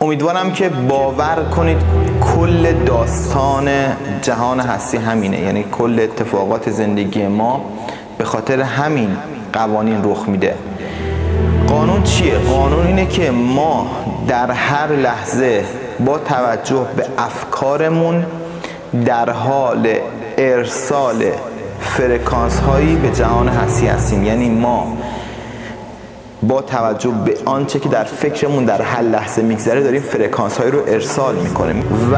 امیدوارم که باور کنید کل داستان جهان هستی همینه. یعنی کل اتفاقات زندگی ما به خاطر همین قوانین رخ میده. قانون چیه؟ قانون اینه که ما در هر لحظه با توجه به افکارمون در حال ارسال فرکانس هایی به جهان هستی هستیم. یعنی ما با توجه به آنچه که در فکرمون در هر لحظه میگذره داریم فرکانس های رو ارسال می‌کنیم و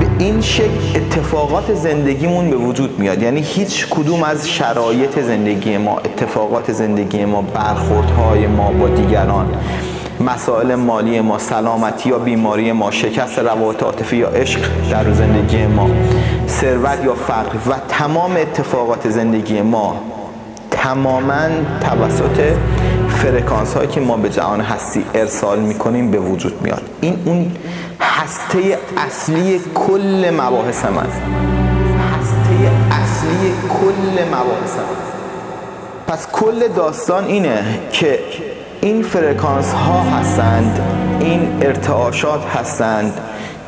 به این شکل اتفاقات زندگیمون به وجود میاد. یعنی هیچ کدوم از شرایط زندگی ما اتفاقات زندگی ما برخوردهای ما با دیگران مسائل مالی ما سلامتی یا بیماری ما شکست روابط عاطفی یا عشق در زندگی ما ثروت یا فقر و تمام اتفاقات زندگی ما تماما توسط فرکانس هایی که ما به جهان هستی ارسال می‌کنیم به وجود میاد. این اون هسته اصلی کل مباحث من هسته اصلی کل مباحث من پس کل داستان اینه که این فرکانس ها هستند این ارتعاشات هستند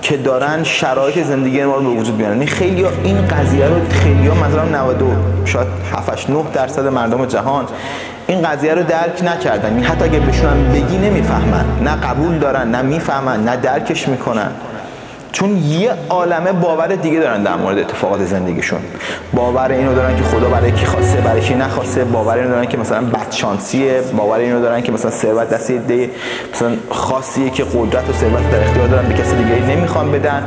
که دارن شرایط زندگی ما رو به وجود بیارن یعنی خیلی ها این قضیه رو خیلی ها مثلا 90 شاید 7 9 درصد مردم جهان این قضیه رو درک نکردن. حتی اگه بهشون بگی نمی‌فهمن. نه قبول دارن نه می‌فهمن نه درکش می‌کنن. چون یه عالمه باور دیگه دارن در مورد اتفاقات زندگیشون. باور اینو دارن که خدا برای کی خواسته برای کی نخواسته. باور اینو دارن که مثلا بدشانسیه. باور اینو دارن که مثلا ثروت دست یه مثلا خاصیه که قدرت و ثروت در اختیار دارن به کسی دیگه نمی‌خوان بدن.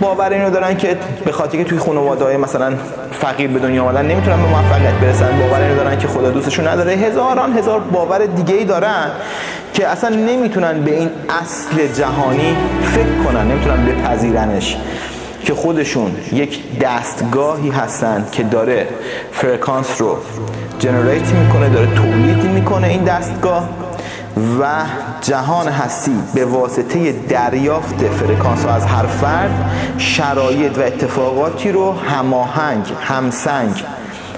باور اینو دارن که به خاطر که توی خانواده های مثلا فقیر به دنیا آمدن نمی‌تونن به موفقیت برسن. باور اینو دارن که خدا دوستشون نداره. هزاران هزار باور دیگه ای دارن. که اصلا نمی‌تونن به این اصل جهانی فکر کنن نمی‌تونن بپذیرنش که خودشون یک دستگاهی هستن که داره فرکانس رو جنریت می‌کنه داره تولید می‌کنه این دستگاه و جهان هستی به واسطه دریافت فرکانس از هر فرد شرایط و اتفاقاتی رو هماهنگ همسنگ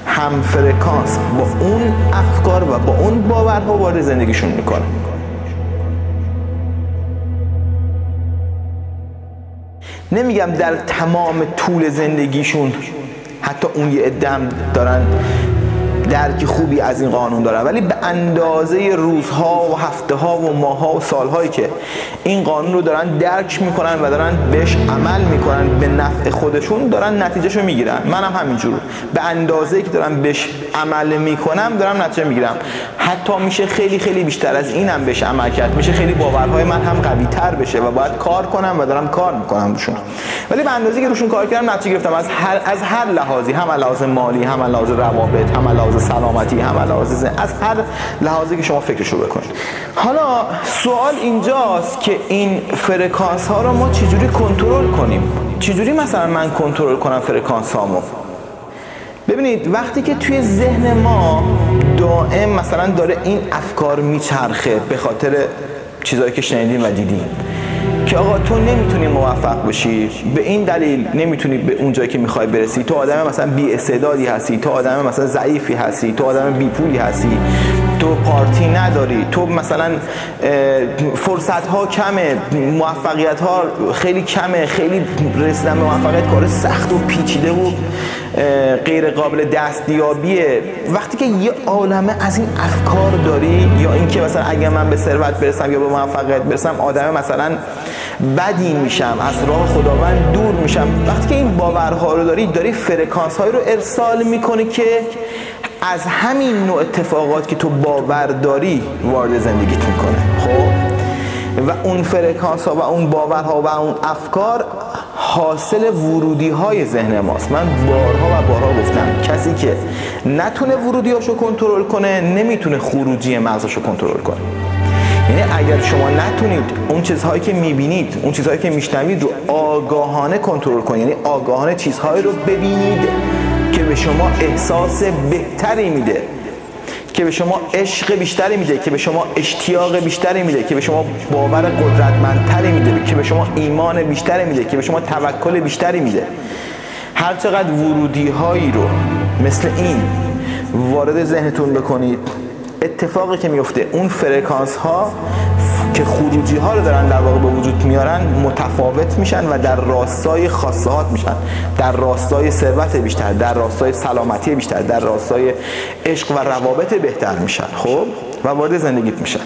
هم فرکانس با اون افکار و با اون باورها وارد زندگیشون می‌کنه. نمیگم در تمام طول زندگیشون حتی اون یه ادم دارن درک خوبی از این قانون دارن. ولی به اندازه روزها و هفته ها و ماه ها و سال هایی که این قانون رو دارن درک می‌کنن و دارن بهش عمل می‌کنن به نفع خودشون دارن نتیجهشو می‌گیرن. منم همینجور به اندازه که دارم بهش عمل می‌کنم دارم نتیجه می‌گیرم. حتی میشه خیلی خیلی بیشتر از اینم بهش عمل کرد. میشه خیلی باورهای من هم قوی تر بشه و باید کار کنم و دارم کار می‌کنم روشون. ولی به اندازه که روشون کار کردم نتیجه گرفتم. از هر از هر لحاظی هم لحاظ مالی هم لحاظ روابط هم لحاظ سلامتی هم لحاظ از هر لحاظی که شما فکرشو بکنید. حالا سوال اینجاست که این فرکانس ها رو ما چجوری کنترل کنیم؟ چجوری مثلا من کنترل کنم فرکانس هامو ببینید وقتی که توی ذهن ما دائم مثلا داره این افکار میچرخه به خاطر چیزایی که شنیدیم و دیدیم که آقا تو نمی‌تونی موفق بشی. به این دلیل نمی‌تونی به اون جایی که می‌خوای برسی. تو آدم مثلا بی استعدادی هستی تو آدم مثلا ضعیفی هستی تو آدم بی پولی هستی. تو پارتی نداری. تو مثلا فرصت ها کمه موفقیت ها خیلی کمه خیلی رسیدن به موفقیت کار سخت و پیچیده و غیر قابل دستیابیه. وقتی که یه عالمه از این افکار داری یا اینکه مثلا اگر من به ثروت برسم یا به موفقیت برسم آدم مثلا بدی میشم از راه خداوند دور میشم. وقتی که این باورها رو داری داری فرکانس های رو ارسال می‌کنه که از همین نوع اتفاقات که تو باور داری وارد زندگیت می‌کنه. خب؟ و اون فرکانس ها و اون باورها و اون افکار حاصل ورودی های ذهن ماست. من بارها و بارها گفتم کسی که نتونه ورودی هاشو کنترل کنه نمی‌تونه خروجی مغزشو کنترل کنه. یعنی اگر شما نتونید اون چیزهایی که می‌بینید اون چیزهایی که میشنوید رو آگاهانه کنترل کنید. یعنی آگاهانه چیزهایی رو ببینید. که به شما احساس بهتری میده که به شما عشق بیشتری میده که به شما اشتیاق بیشتری میده که به شما باور قدرتمندتری میده که به شما ایمان بیشتری میده که به شما توکل بیشتری میده. هر چقدر ورودی هایی رو مثل این وارد ذهنتون بکنید اتفاقی که میفته اون فرکانس ها که خروجی ها رو دارن در واقع به وجود میارن متفاوت میشن و در راستای خاصهات میشن. در راستای ثروت بیشتر در راستای سلامتی بیشتر در راستای عشق و روابط بهتر میشن. خب؟ و وارد زندگیت میشن.